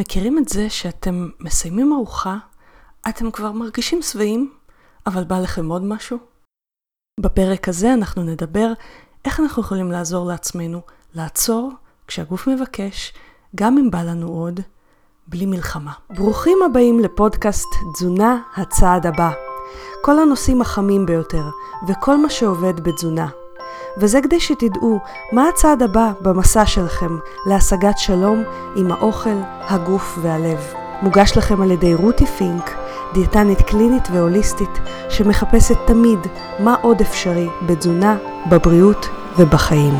מכירים את זה שאתם מסיימים ארוחה, אתם כבר מרגישים שבעים, אבל בא לכם עוד משהו? בפרק הזה אנחנו נדבר איך אנחנו יכולים לעזור לעצמנו לעצור כשהגוף מבקש, גם אם בא לנו עוד, בלי מלחמה. ברוכים הבאים לפודקאסט תזונה הצעד הבא. כל הנושאים החמים ביותר, וכל מה שעובד בתזונה. וזה כדי שתדעו מה הצעד הבא במסע שלכם להשגת שלום עם האוכל, הגוף והלב. מוגש לכם על ידי רותי פינק, דיאטנית קלינית והוליסטית, שמחפשת תמיד מה עוד אפשרי בתזונה, בבריאות ובחיים.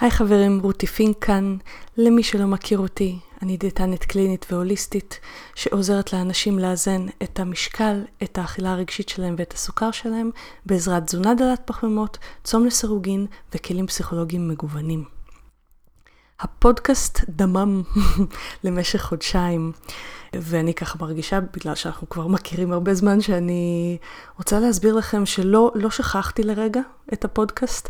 היי חברים, רותי פינק כאן. למי שלא מכיר אותי, אני דיאטנית קלינית והוליסטית שעוזרת לאנשים לאזן את המשקל, את האכילה הרגשית שלהם ואת הסוכר שלהם בעזרת תזונה דלת פחמימות, צום לסירוגין וכלים פסיכולוגיים מגוונים. הפודקאסט דמם למשך חודשיים. ואני ככה מרגישה, בגלל שאנחנו כבר מכירים הרבה זמן, שאני רוצה להסביר לכם שלא לא שכחתי לרגע את הפודקאסט.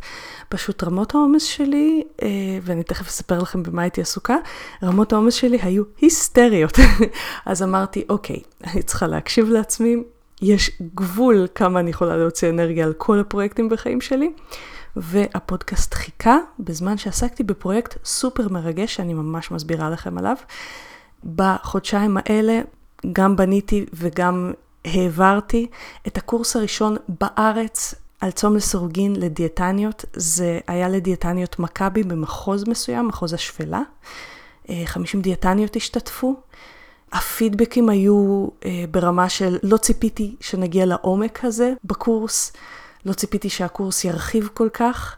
פשוט רמות העומס שלי, אה, ואני תכף אספר לכם במה הייתי עסוקה, רמות העומס שלי היו היסטריות. אז אמרתי, אוקיי, אני צריכה להקשיב לעצמי, יש גבול כמה אני יכולה להוציא אנרגיה על כל הפרויקטים בחיים שלי. והפודקאסט חיכה בזמן שעסקתי בפרויקט סופר מרגש שאני ממש מסבירה לכם עליו. בחודשיים האלה גם בניתי וגם העברתי את הקורס הראשון בארץ על צום לסירוגין לדיאטניות. זה היה לדיאטניות מכבי במחוז מסוים, מחוז השפלה. 50 אה, דיאטניות השתתפו. הפידבקים היו אה, ברמה של לא ציפיתי שנגיע לעומק הזה בקורס, לא ציפיתי שהקורס ירחיב כל כך.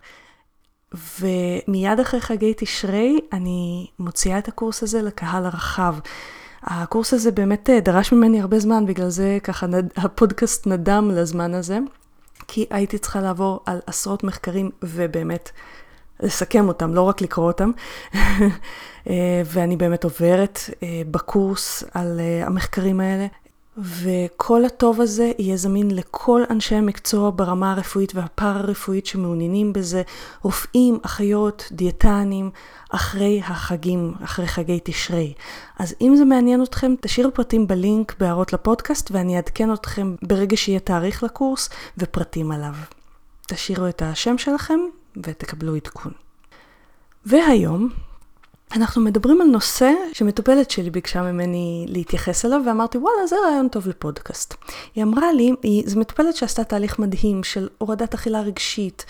ומיד אחרי חגי תשרי אני מוציאה את הקורס הזה לקהל הרחב. הקורס הזה באמת אה, דרש ממני הרבה זמן, בגלל זה ככה. הפודקאסט נדם לזמן הזה, כי הייתי צריכה לעבור על עשרות מחקרים ובאמת לסכם אותם, לא רק לקרוא אותם. אה, ואני באמת עוברת אה, בקורס על המחקרים האלה, וכל הטוב הזה יהיה זמין לכל אנשי המקצוע ברמה הרפואית והפארה-רפואית שמעוניינים בזה, רופאים, אחיות, דיאטנים, אחרי החגים, אחרי חגי תשרי. אז אם זה מעניין אתכם, תשאירו פרטים בלינק בהערות לפודקאסט ואני אעדכן אתכם ברגע שיהיה תאריך לקורס ופרטים עליו. תשאירו את השם שלכם ותקבלו עדכון. והיום אנחנו מדברים על נושא שמטופלת שלי ביקשה ממני להתייחס אליו, ואמרתי, וואלה, זה רעיון טוב לפודקאסט. היא אמרה לי, היא, זו מטופלת שעשתה תהליך מדהים של הורדת אכילה רגשית,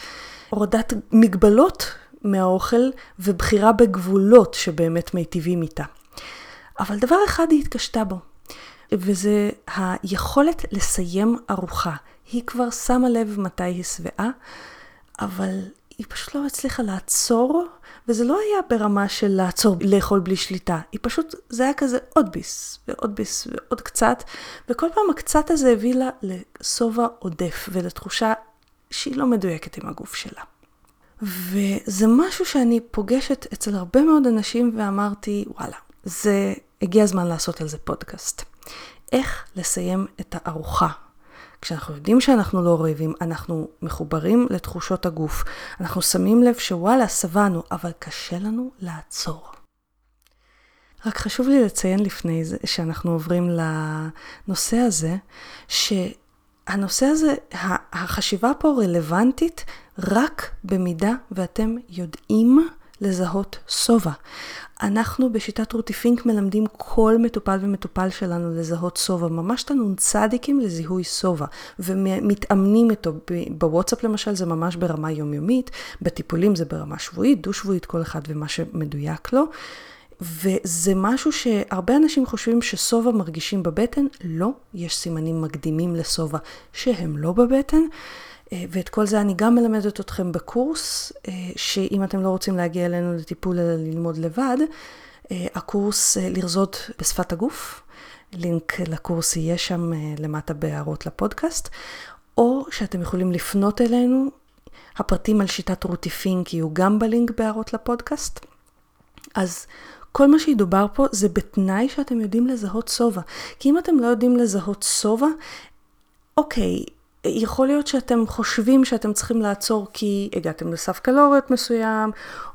הורדת מגבלות מהאוכל ובחירה בגבולות שבאמת מיטיבים איתה. אבל דבר אחד היא התקשתה בו, וזה היכולת לסיים ארוחה. היא כבר שמה לב מתי היא שבעה, אבל היא פשוט לא הצליחה לעצור וזה לא היה ברמה של לעצור לאכול בלי שליטה, היא פשוט, זה היה כזה עוד ביס, ועוד ביס, ועוד קצת, וכל פעם הקצת הזה הביא לה לשובע עודף, ולתחושה שהיא לא מדויקת עם הגוף שלה. וזה משהו שאני פוגשת אצל הרבה מאוד אנשים, ואמרתי, וואלה, זה, הגיע הזמן לעשות על זה פודקאסט. איך לסיים את הארוחה כשאנחנו יודעים שאנחנו לא רעבים, אנחנו מחוברים לתחושות הגוף. אנחנו שמים לב שוואלה, שבענו, אבל קשה לנו לעצור. רק חשוב לי לציין לפני זה, שאנחנו עוברים לנושא הזה, שהנושא הזה, החשיבה פה רלוונטית רק במידה ואתם יודעים לזהות שובע. אנחנו בשיטת רותי פינק מלמדים כל מטופל ומטופל שלנו לזהות שובע, ממש את הנ"צ לזיהוי שובע, ומתאמנים איתו. בוואטסאפ למשל זה ממש ברמה יומיומית, בטיפולים זה ברמה שבועית, דו-שבועית, כל אחד ומה שמדויק לו. וזה משהו שהרבה אנשים חושבים ששובע מרגישים בבטן, לא, יש סימנים מקדימים לשובע שהם לא בבטן. אה, ואת כל זה אני גם מלמדת אתכם בקורס, אה, שאם אתם לא רוצים להגיע אלינו לטיפול אלא ללמוד לבד, אה, הקורס לרזות בשפת הגוף, לינק לקורס יהיה שם למטה בהערות לפודקאסט, או שאתם יכולים לפנות אלינו, הפרטים על שיטת רותי פינק יהיו גם בלינק בהערות לפודקאסט. אז כל מה שידובר פה זה בתנאי שאתם יודעים לזהות שובע. כי אם אתם לא יודעים לזהות שובע, אוקיי, יכול להיות שאתם חושבים שאתם צריכים לעצור כי הגעתם לסף קלוריות מסוים,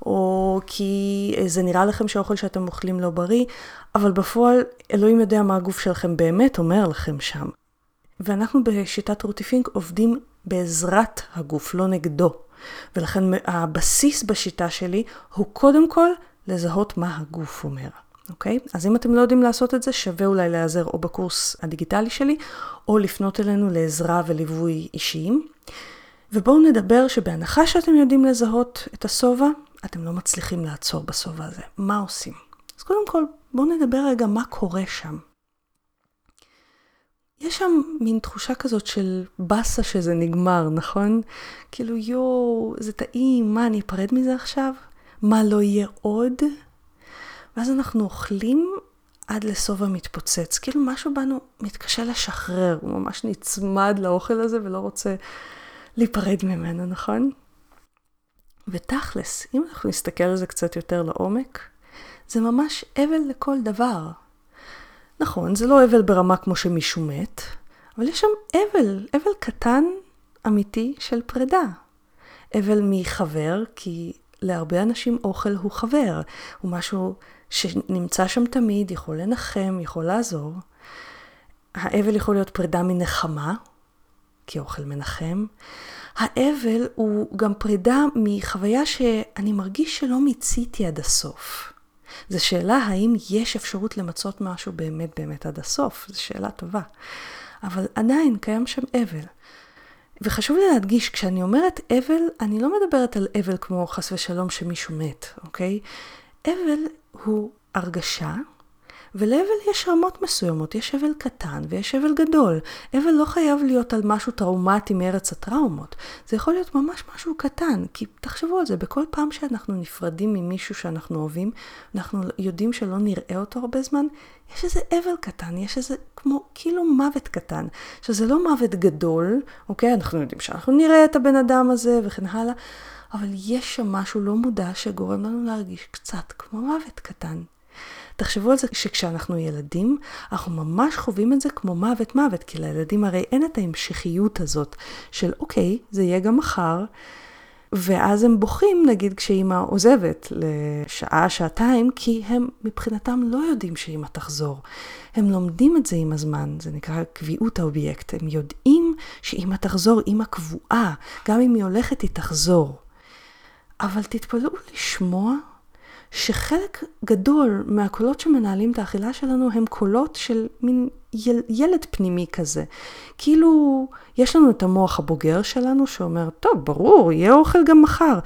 או כי זה נראה לכם שהאוכל שאתם אוכלים לא בריא, אבל בפועל אלוהים יודע מה הגוף שלכם באמת אומר לכם שם. ואנחנו בשיטת רוטיפינק עובדים בעזרת הגוף, לא נגדו. ולכן הבסיס בשיטה שלי הוא קודם כל לזהות מה הגוף אומר. אוקיי? אז אם אתם לא יודעים לעשות את זה, שווה אולי להיעזר או בקורס הדיגיטלי שלי, או לפנות אלינו לעזרה וליווי אישיים. ובואו נדבר שבהנחה שאתם יודעים לזהות את השובע, אתם לא מצליחים לעצור בשובע הזה. מה עושים? אז קודם כל, בואו נדבר רגע מה קורה שם. יש שם מין תחושה כזאת של באסה שזה נגמר, נכון? כאילו, יואו, זה טעים, מה, אני אפרד מזה עכשיו? מה, לא יהיה עוד? ואז אנחנו אוכלים עד לשובע מתפוצץ. כאילו משהו בנו מתקשה לשחרר, הוא ממש נצמד לאוכל הזה ולא רוצה להיפרד ממנו, נכון? ותכלס, אם אנחנו נסתכל על זה קצת יותר לעומק, זה ממש אבל לכל דבר. נכון, זה לא אבל ברמה כמו שמישהו מת, אבל יש שם אבל, אבל קטן, אמיתי, של פרידה. אבל מחבר, כי להרבה אנשים אוכל הוא חבר, הוא משהו שנמצא שם תמיד, יכול לנחם, יכול לעזור. האבל יכול להיות פרידה מנחמה, כי אוכל מנחם. האבל הוא גם פרידה מחוויה שאני מרגיש שלא מיציתי עד הסוף. זו שאלה האם יש אפשרות למצות משהו באמת באמת עד הסוף, זו שאלה טובה. אבל עדיין קיים שם אבל. וחשוב לי להדגיש, כשאני אומרת אבל, אני לא מדברת על אבל כמו חס ושלום שמישהו מת, אוקיי? אבל הוא הרגשה, ולאבל יש רמות מסוימות, יש אבל קטן ויש אבל גדול. אבל לא חייב להיות על משהו טראומטי מארץ הטראומות. זה יכול להיות ממש משהו קטן, כי תחשבו על זה, בכל פעם שאנחנו נפרדים ממישהו שאנחנו אוהבים, אנחנו יודעים שלא נראה אותו הרבה זמן, יש איזה אבל קטן, יש איזה כמו כאילו מוות קטן. עכשיו זה לא מוות גדול, אוקיי? אנחנו יודעים שאנחנו נראה את הבן אדם הזה וכן הלאה. אבל יש שם משהו לא מודע שגורם לנו להרגיש קצת כמו מוות קטן. תחשבו על זה שכשאנחנו ילדים, אנחנו ממש חווים את זה כמו מוות מוות, כי לילדים הרי אין את ההמשכיות הזאת של אוקיי, זה יהיה גם מחר, ואז הם בוכים נגיד כשאימא עוזבת לשעה, שעתיים, כי הם מבחינתם לא יודעים שאימא תחזור. הם לומדים את זה עם הזמן, זה נקרא קביעות האובייקט. הם יודעים שאימא תחזור, אימא קבועה, גם אם היא הולכת היא תחזור. אבל תתפלאו לשמוע שחלק גדול מהקולות שמנהלים את האכילה שלנו הם קולות של מין יל, ילד פנימי כזה. כאילו, יש לנו את המוח הבוגר שלנו שאומר, טוב, ברור, יהיה אוכל גם מחר.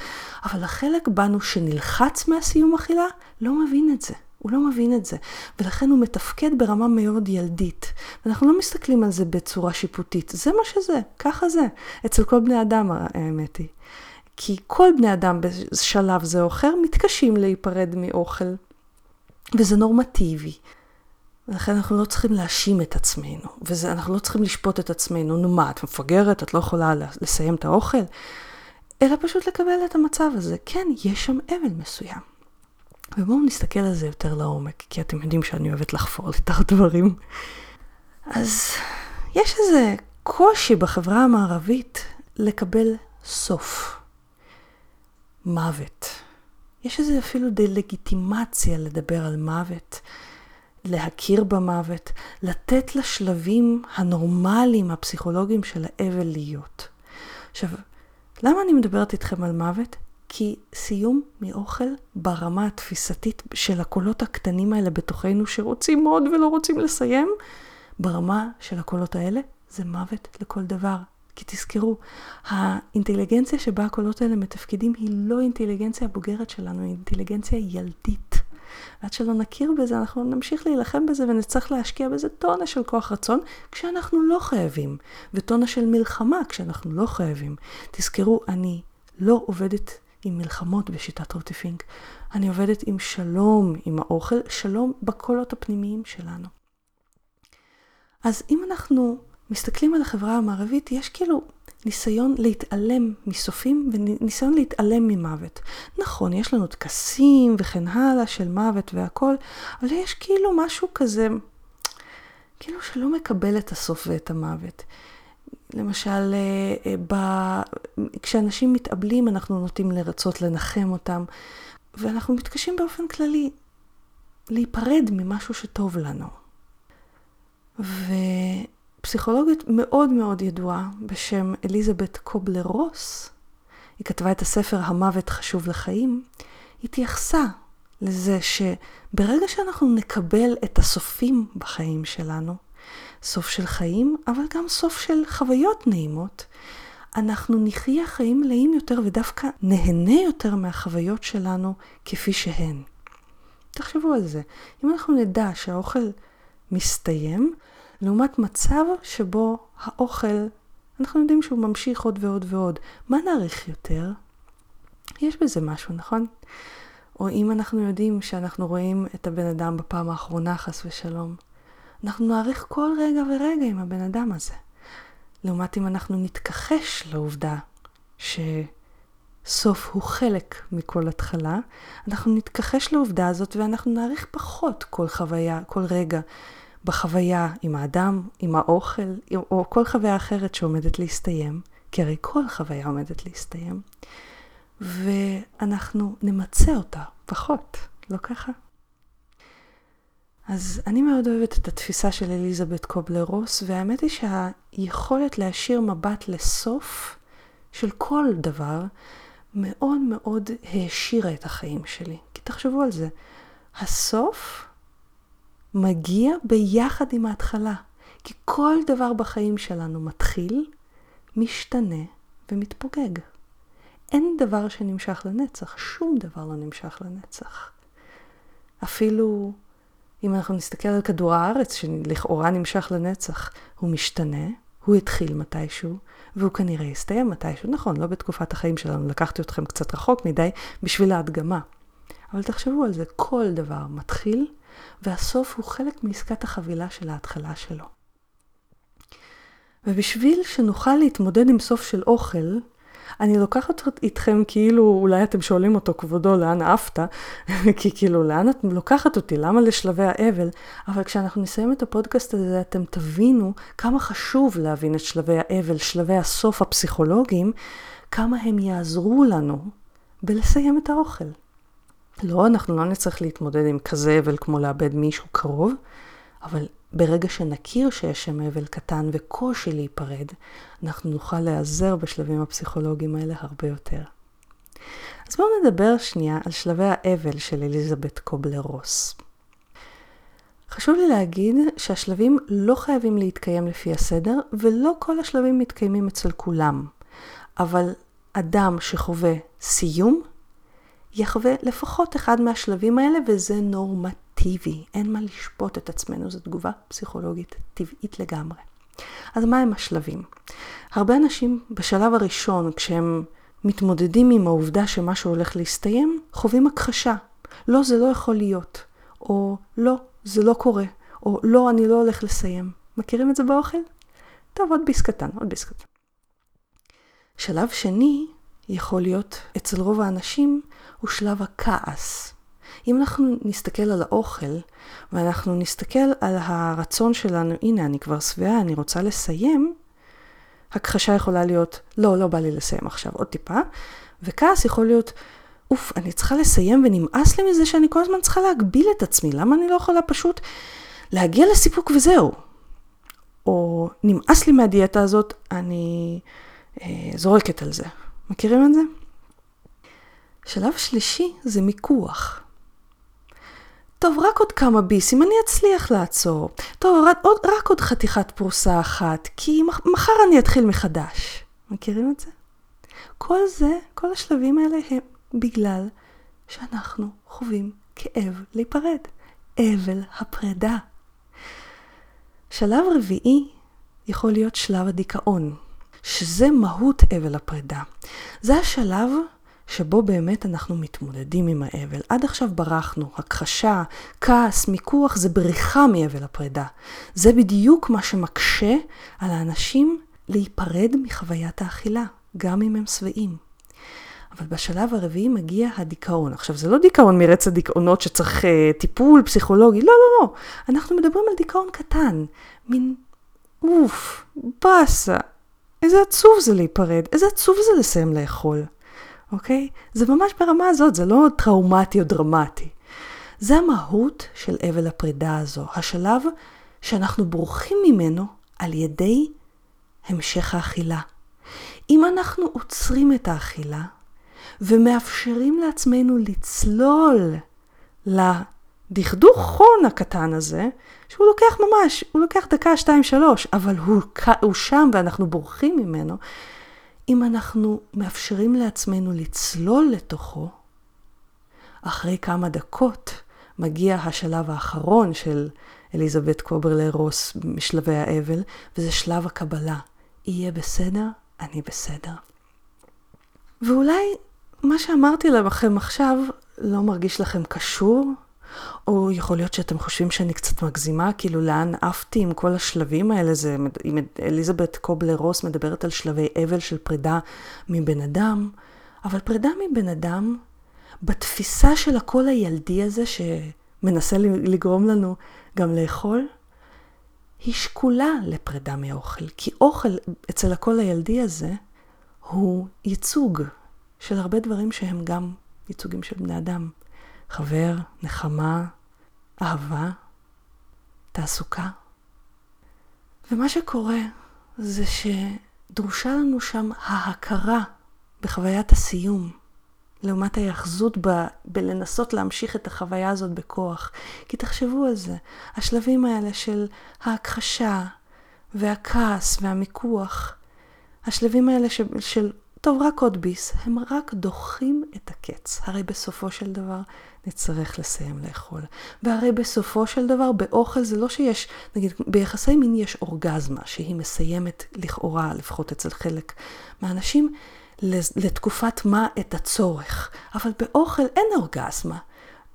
אבל החלק בנו שנלחץ מהסיום אכילה, לא מבין את זה. הוא לא מבין את זה, ולכן הוא מתפקד ברמה מאוד ילדית. ואנחנו לא מסתכלים על זה בצורה שיפוטית, זה מה שזה, ככה זה. אצל כל בני אדם האמת היא. כי כל בני אדם בשלב זה או אחר מתקשים להיפרד מאוכל, וזה נורמטיבי. ולכן אנחנו לא צריכים להאשים את עצמנו, ואנחנו לא צריכים לשפוט את עצמנו, נו מה, את מפגרת, את לא יכולה לסיים את האוכל, אלא פשוט לקבל את המצב הזה. כן, יש שם אבל מסוים. ובואו נסתכל על זה יותר לעומק, כי אתם יודעים שאני אוהבת לחפור לתוך דברים. אז יש איזה קושי בחברה המערבית לקבל סוף. מוות. יש איזה אפילו דה-לגיטימציה לדבר על מוות, להכיר במוות, לתת לשלבים הנורמליים, הפסיכולוגיים של האבל להיות. עכשיו, למה אני מדברת איתכם על מוות? כי סיום מאוכל ברמה התפיסתית של הקולות הקטנים האלה בתוכנו שרוצים עוד ולא רוצים לסיים, ברמה של הקולות האלה זה מוות לכל דבר. כי תזכרו, האינטליגנציה שבה הקולות האלה מתפקידים היא לא אינטליגנציה הבוגרת שלנו, היא אינטליגנציה ילדית. ועד שלא נכיר בזה, אנחנו נמשיך להילחם בזה ונצטרך להשקיע בזה טונה של כוח רצון כשאנחנו לא חייבים, וטונה של מלחמה כשאנחנו לא חייבים. תזכרו, אני לא עובדת עם מלחמות בשיטת רוטיפינק, אני עובדת עם שלום עם האוכל, שלום בקולות הפנימיים שלנו. אז אם אנחנו מסתכלים על החברה המערבית, יש כאילו ניסיון להתעלם מסופים וניסיון להתעלם ממוות. נכון, יש לנו טקסים וכן הלאה של מוות והכל, אבל יש כאילו משהו כזה, כאילו שלא מקבל את הסוף ואת המוות. למשל, ב... כשאנשים מתאבלים, אנחנו נוטים לרצות לנחם אותם, ואנחנו מתקשים באופן כללי להיפרד ממשהו שטוב לנו. ופסיכולוגית מאוד מאוד ידועה בשם אליזבת קובלר רוס, היא כתבה את הספר המוות חשוב לחיים, התייחסה לזה שברגע שאנחנו נקבל את הסופים בחיים שלנו, סוף של חיים, אבל גם סוף של חוויות נעימות, אנחנו נחיה חיים מלאים יותר ודווקא נהנה יותר מהחוויות שלנו כפי שהן. תחשבו על זה. אם אנחנו נדע שהאוכל מסתיים, לעומת מצב שבו האוכל, אנחנו יודעים שהוא ממשיך עוד ועוד ועוד, מה נעריך יותר? יש בזה משהו, נכון? או אם אנחנו יודעים שאנחנו רואים את הבן אדם בפעם האחרונה, חס ושלום, אנחנו נעריך כל רגע ורגע עם הבן אדם הזה. לעומת אם אנחנו נתכחש לעובדה שסוף הוא חלק מכל התחלה, אנחנו נתכחש לעובדה הזאת ואנחנו נעריך פחות כל חוויה, כל רגע בחוויה עם האדם, עם האוכל, או כל חוויה אחרת שעומדת להסתיים, כי הרי כל חוויה עומדת להסתיים, ואנחנו נמצה אותה פחות, לא ככה? אז אני מאוד אוהבת את התפיסה של אליזבת קובלר רוס, והאמת היא שהיכולת להשאיר מבט לסוף של כל דבר מאוד מאוד העשירה את החיים שלי. כי תחשבו על זה, הסוף מגיע ביחד עם ההתחלה. כי כל דבר בחיים שלנו מתחיל, משתנה ומתפוגג. אין דבר שנמשך לנצח, שום דבר לא נמשך לנצח. אפילו אם אנחנו נסתכל על כדור הארץ, שלכאורה נמשך לנצח, הוא משתנה, הוא התחיל מתישהו, והוא כנראה יסתיים מתישהו. נכון, לא בתקופת החיים שלנו, לקחתי אתכם קצת רחוק מדי בשביל ההדגמה. אבל תחשבו על זה, כל דבר מתחיל, והסוף הוא חלק מעסקת החבילה של ההתחלה שלו. ובשביל שנוכל להתמודד עם סוף של אוכל, אני לוקחת אתכם כאילו, אולי אתם שואלים אותו, כבודו, לאן עפת? כי כאילו, לאן את לוקחת אותי? למה לשלבי האבל? אבל כשאנחנו נסיים את הפודקאסט הזה, אתם תבינו כמה חשוב להבין את שלבי האבל, שלבי הסוף הפסיכולוגיים, כמה הם יעזרו לנו בלסיים את האוכל. לא, אנחנו לא נצטרך להתמודד עם כזה אבל כמו לאבד מישהו קרוב, אבל ברגע שנכיר שיש שם אבל קטן וקושי להיפרד, אנחנו נוכל להיעזר בשלבים הפסיכולוגיים האלה הרבה יותר. אז בואו נדבר שנייה על שלבי האבל של אליזבת קובלר רוס. חשוב לי להגיד שהשלבים לא חייבים להתקיים לפי הסדר, ולא כל השלבים מתקיימים אצל כולם. אבל אדם שחווה סיום, יחווה לפחות אחד מהשלבים האלה, וזה נורמטיבי. אין מה לשפוט את עצמנו, זו תגובה פסיכולוגית טבעית לגמרי. אז מה הם השלבים? הרבה אנשים בשלב הראשון, כשהם מתמודדים עם העובדה שמשהו הולך להסתיים, חווים הכחשה. לא, זה לא יכול להיות. או לא, זה לא קורה. או לא, אני לא הולך לסיים. מכירים את זה באוכל? טוב, עוד ביס קטן, עוד ביס קטן. שלב שני יכול להיות אצל רוב האנשים הוא שלב הכעס. אם אנחנו נסתכל על האוכל, ואנחנו נסתכל על הרצון שלנו, הנה, אני כבר שבעה, אני רוצה לסיים, הכחשה יכולה להיות, לא, לא בא לי לסיים עכשיו, עוד טיפה, וכעס יכול להיות, אוף, אני צריכה לסיים ונמאס לי מזה שאני כל הזמן צריכה להגביל את עצמי, למה אני לא יכולה פשוט להגיע לסיפוק וזהו? או נמאס לי מהדיאטה הזאת, אני אה, זורקת על זה. מכירים את זה? שלב שלישי זה מיקוח. טוב, רק עוד כמה ביסים, אני אצליח לעצור. טוב, רק עוד, רק עוד חתיכת פרוסה אחת, כי מחר אני אתחיל מחדש. מכירים את זה? כל זה, כל השלבים האלה הם בגלל שאנחנו חווים כאב להיפרד. אבל הפרידה. שלב רביעי יכול להיות שלב הדיכאון, שזה מהות אבל הפרידה. זה השלב שבו באמת אנחנו מתמודדים עם האבל. עד עכשיו ברחנו, הכחשה, כעס, מיקוח, זה בריחה מאבל הפרידה. זה בדיוק מה שמקשה על האנשים להיפרד מחוויית האכילה, גם אם הם שבעים. אבל בשלב הרביעי מגיע הדיכאון. עכשיו, זה לא דיכאון מרץ הדיכאונות שצריך uh, טיפול פסיכולוגי, לא, לא, לא. אנחנו מדברים על דיכאון קטן, מין אוף, באסה, איזה עצוב זה להיפרד, איזה עצוב זה לסיים לאכול, אוקיי? זה ממש ברמה הזאת, זה לא טראומטי או דרמטי. זה המהות של אבל הפרידה הזו, השלב שאנחנו בורחים ממנו על ידי המשך האכילה. אם אנחנו עוצרים את האכילה ומאפשרים לעצמנו לצלול לדכדוך חון הקטן הזה, שהוא לוקח ממש, הוא לוקח דקה, שתיים, שלוש, אבל הוא, הוא שם ואנחנו בורחים ממנו, אם אנחנו מאפשרים לעצמנו לצלול לתוכו, אחרי כמה דקות מגיע השלב האחרון של אליזבת קוברלר רוס משלבי האבל, וזה שלב הקבלה. יהיה בסדר, אני בסדר. ואולי מה שאמרתי לכם עכשיו לא מרגיש לכם קשור, או יכול להיות שאתם חושבים שאני קצת מגזימה, כאילו לאן עפתי עם כל השלבים האלה, זה, אם אליזבת קובלר רוס מדברת על שלבי אבל של פרידה מבן אדם, אבל פרידה מבן אדם, בתפיסה של הקול הילדי הזה שמנסה לגרום לנו גם לאכול, היא שקולה לפרידה מאוכל, כי אוכל אצל הקול הילדי הזה הוא ייצוג של הרבה דברים שהם גם ייצוגים של בני אדם. חבר, נחמה, אהבה, תעסוקה. ומה שקורה זה שדרושה לנו שם ההכרה בחוויית הסיום, לעומת ההיאחזות ב, בלנסות להמשיך את החוויה הזאת בכוח. כי תחשבו על זה, השלבים האלה של ההכחשה והכעס והמיקוח, השלבים האלה של, של טוב, רק עוד ביס, הם רק דוחים את הקץ. הרי בסופו של דבר נצטרך לסיים לאכול. והרי בסופו של דבר באוכל זה לא שיש, נגיד ביחסי מין יש אורגזמה שהיא מסיימת לכאורה, לפחות אצל חלק מהאנשים, לתקופת מה את הצורך. אבל באוכל אין אורגזמה.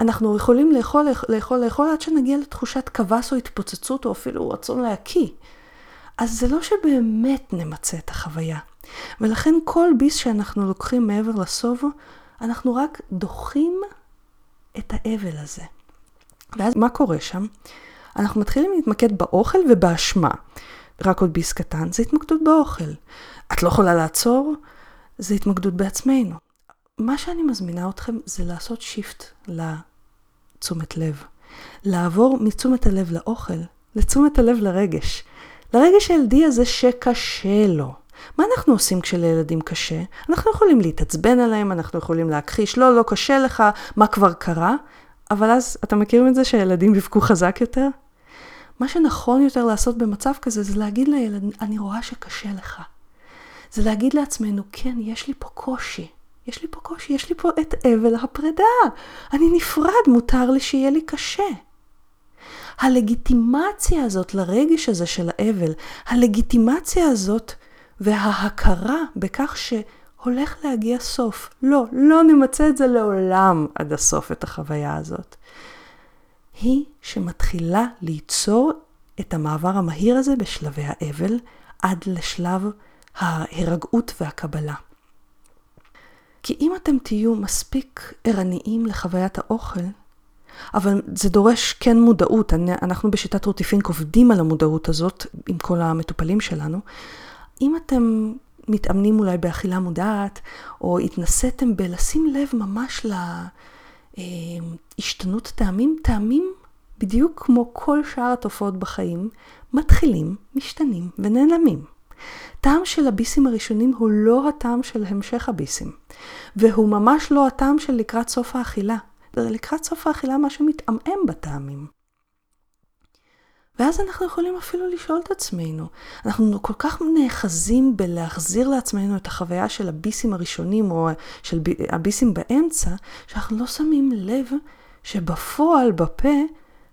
אנחנו יכולים לאכול, לאכול, לאכול עד שנגיע לתחושת קבס או התפוצצות או אפילו רצון להקיא. אז זה לא שבאמת נמצה את החוויה. ולכן כל ביס שאנחנו לוקחים מעבר לסובו, אנחנו רק דוחים את האבל הזה. ואז מה קורה שם? אנחנו מתחילים להתמקד באוכל ובאשמה. רק עוד ביס קטן, זה התמקדות באוכל. את לא יכולה לעצור, זה התמקדות בעצמנו. מה שאני מזמינה אתכם זה לעשות שיפט לתשומת לב. לעבור מתשומת הלב לאוכל לתשומת הלב לרגש. לרגש הילדי הזה שקשה לו. מה אנחנו עושים כשלילדים קשה? אנחנו יכולים להתעצבן עליהם, אנחנו יכולים להכחיש, לא, לא קשה לך, מה כבר קרה? אבל אז, אתם מכירים את זה שהילדים יבכו חזק יותר? מה שנכון יותר לעשות במצב כזה זה להגיד לילד, אני רואה שקשה לך. זה להגיד לעצמנו, כן, יש לי פה קושי. יש לי פה קושי, יש לי פה את אבל הפרידה. אני נפרד, מותר לי שיהיה לי קשה. הלגיטימציה הזאת לרגש הזה של האבל, הלגיטימציה הזאת וההכרה בכך שהולך להגיע סוף. לא, לא נמצה את זה לעולם עד הסוף, את החוויה הזאת. היא שמתחילה ליצור את המעבר המהיר הזה בשלבי האבל עד לשלב ההירגעות והקבלה. כי אם אתם תהיו מספיק ערניים לחוויית האוכל, אבל זה דורש כן מודעות, אנחנו בשיטת רוטיפינק עובדים על המודעות הזאת עם כל המטופלים שלנו. אם אתם מתאמנים אולי באכילה מודעת, או התנסיתם בלשים לב ממש להשתנות טעמים, טעמים בדיוק כמו כל שאר התופעות בחיים, מתחילים, משתנים ונעלמים. טעם של הביסים הראשונים הוא לא הטעם של המשך הביסים, והוא ממש לא הטעם של לקראת סוף האכילה. לקראת סוף האכילה משהו מתעמעם בטעמים. ואז אנחנו יכולים אפילו לשאול את עצמנו, אנחנו כל כך נאחזים בלהחזיר לעצמנו את החוויה של הביסים הראשונים או של הביסים באמצע, שאנחנו לא שמים לב שבפועל, בפה,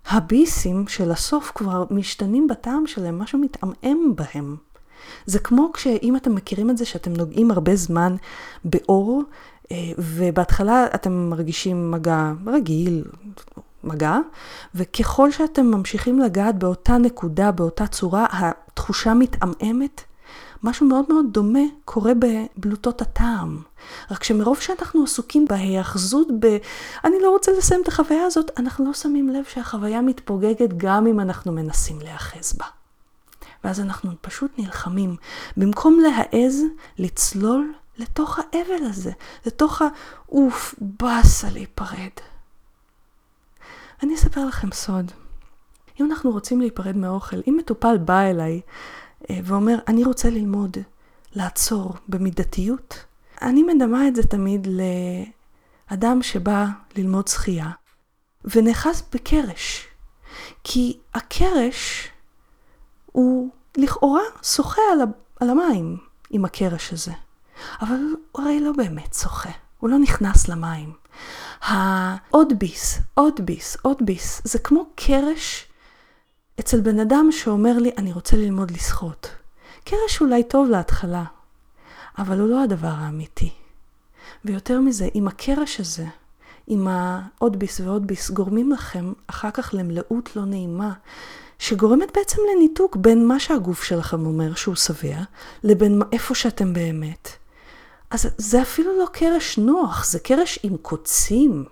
הביסים של הסוף כבר משתנים בטעם שלהם, משהו מתעמעם בהם. זה כמו כשאם אתם מכירים את זה שאתם נוגעים הרבה זמן באור, אה, ובהתחלה אתם מרגישים מגע רגיל, מגע, וככל שאתם ממשיכים לגעת באותה נקודה, באותה צורה, התחושה מתעמעמת. משהו מאוד מאוד דומה קורה בבלוטות הטעם. רק שמרוב שאנחנו עסוקים בהיאחזות ב... אני לא רוצה לסיים את החוויה הזאת, אנחנו לא שמים לב שהחוויה מתפוגגת גם אם אנחנו מנסים להיאחז בה. ואז אנחנו פשוט נלחמים. במקום להעז לצלול לתוך האבל הזה, לתוך האוף, באסה להיפרד. אני אספר לכם סוד. אם אנחנו רוצים להיפרד מהאוכל, אם מטופל בא אליי אה, ואומר, אני רוצה ללמוד לעצור במידתיות, אני מדמה את זה תמיד לאדם שבא ללמוד שחייה ונאחז בקרש. כי הקרש הוא לכאורה שוחה על, על המים עם הקרש הזה, אבל הוא הרי לא באמת שוחה, הוא לא נכנס למים. העוד ביס, עוד ביס, עוד ביס, זה כמו קרש אצל בן אדם שאומר לי, אני רוצה ללמוד לשחות. קרש אולי טוב להתחלה, אבל הוא לא הדבר האמיתי. ויותר מזה, אם הקרש הזה, עם העוד ביס ועוד ביס, גורמים לכם אחר כך למלאות לא נעימה, שגורמת בעצם לניתוק בין מה שהגוף שלכם אומר שהוא שבע, לבין איפה שאתם באמת. אז זה אפילו לא קרש נוח, זה קרש עם קוצים.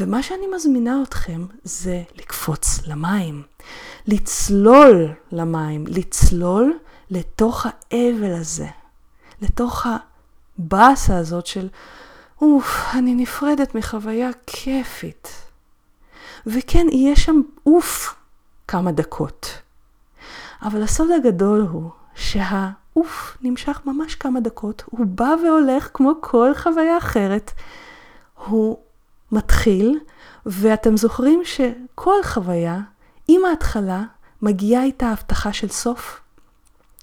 ומה שאני מזמינה אתכם זה לקפוץ למים, לצלול למים, לצלול לתוך האבל הזה, לתוך הבאסה הזאת של, אוף, אני נפרדת מחוויה כיפית. וכן, יהיה שם אוף כמה דקות. אבל הסוד הגדול הוא שהאוף נמשך ממש כמה דקות, הוא בא והולך כמו כל חוויה אחרת. הוא מתחיל, ואתם זוכרים שכל חוויה, עם ההתחלה, מגיעה איתה הבטחה של סוף.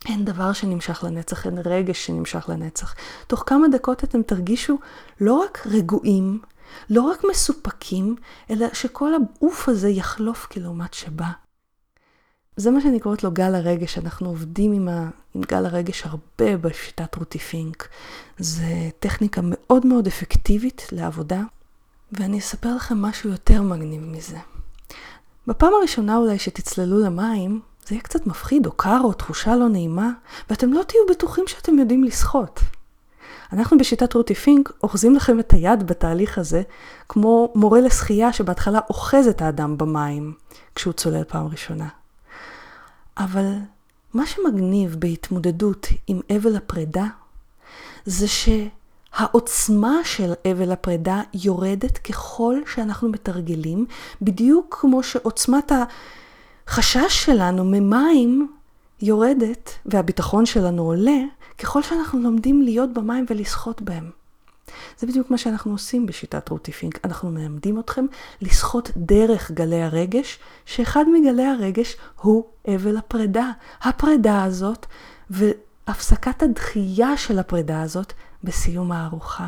אין דבר שנמשך לנצח, אין רגש שנמשך לנצח. תוך כמה דקות אתם תרגישו לא רק רגועים, לא רק מסופקים, אלא שכל העוף הזה יחלוף כלעומת שבא. זה מה שאני קוראת לו גל הרגש, אנחנו עובדים עם, ה, עם גל הרגש הרבה בשיטת רותי פינק. זה טכניקה מאוד מאוד אפקטיבית לעבודה, ואני אספר לכם משהו יותר מגניב מזה. בפעם הראשונה אולי שתצללו למים, זה יהיה קצת מפחיד או קר או תחושה לא נעימה, ואתם לא תהיו בטוחים שאתם יודעים לשחות. אנחנו בשיטת רותי פינק אוחזים לכם את היד בתהליך הזה, כמו מורה לשחייה שבהתחלה אוחז את האדם במים כשהוא צולל פעם ראשונה. אבל מה שמגניב בהתמודדות עם אבל הפרידה, זה שהעוצמה של אבל הפרידה יורדת ככל שאנחנו מתרגלים, בדיוק כמו שעוצמת החשש שלנו ממים יורדת והביטחון שלנו עולה, ככל שאנחנו לומדים להיות במים ולשחות בהם. זה בדיוק מה שאנחנו עושים בשיטת רותי פינק. אנחנו מלמדים אתכם לשחות דרך גלי הרגש, שאחד מגלי הרגש הוא אבל הפרידה. הפרידה הזאת והפסקת הדחייה של הפרידה הזאת בסיום הארוחה.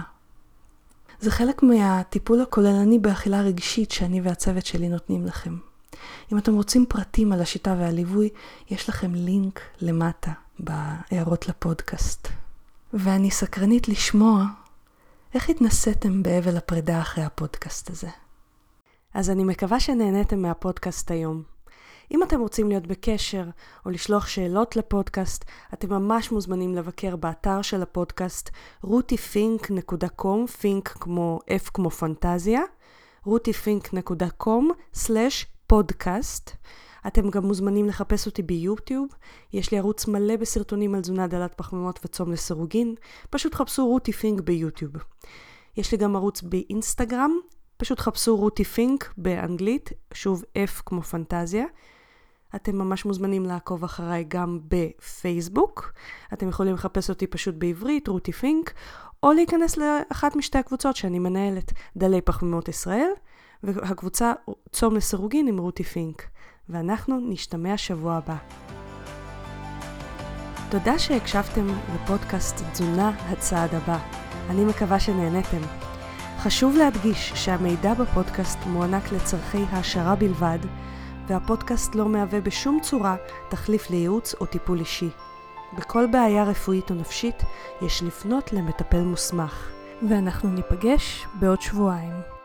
זה חלק מהטיפול הכוללני באכילה רגשית שאני והצוות שלי נותנים לכם. אם אתם רוצים פרטים על השיטה והליווי, יש לכם לינק למטה בהערות לפודקאסט. ואני סקרנית לשמוע איך התנסיתם באבל הפרידה אחרי הפודקאסט הזה? אז אני מקווה שנהניתם מהפודקאסט היום. אם אתם רוצים להיות בקשר או לשלוח שאלות לפודקאסט, אתם ממש מוזמנים לבקר באתר של הפודקאסט rutifink.com, פינק כמו F כמו פנטזיה, rutifink.com/פודקאסט. אתם גם מוזמנים לחפש אותי ביוטיוב, יש לי ערוץ מלא בסרטונים על תזונה דלת פחמימות וצום לסירוגין, פשוט חפשו רותי פינק ביוטיוב. יש לי גם ערוץ באינסטגרם, פשוט חפשו רותי פינק באנגלית, שוב F כמו פנטזיה. אתם ממש מוזמנים לעקוב אחריי גם בפייסבוק. אתם יכולים לחפש אותי פשוט בעברית, רותי פינק, או להיכנס לאחת משתי הקבוצות שאני מנהלת, דלי פחמימות ישראל, והקבוצה צום לסירוגין עם רותי פינק. ואנחנו נשתמע שבוע הבא. תודה שהקשבתם לפודקאסט תזונה הצעד הבא. אני מקווה שנהניתם. חשוב להדגיש שהמידע בפודקאסט מוענק לצורכי העשרה בלבד, והפודקאסט לא מהווה בשום צורה תחליף לייעוץ או טיפול אישי. בכל בעיה רפואית או נפשית יש לפנות למטפל מוסמך. ואנחנו ניפגש בעוד שבועיים.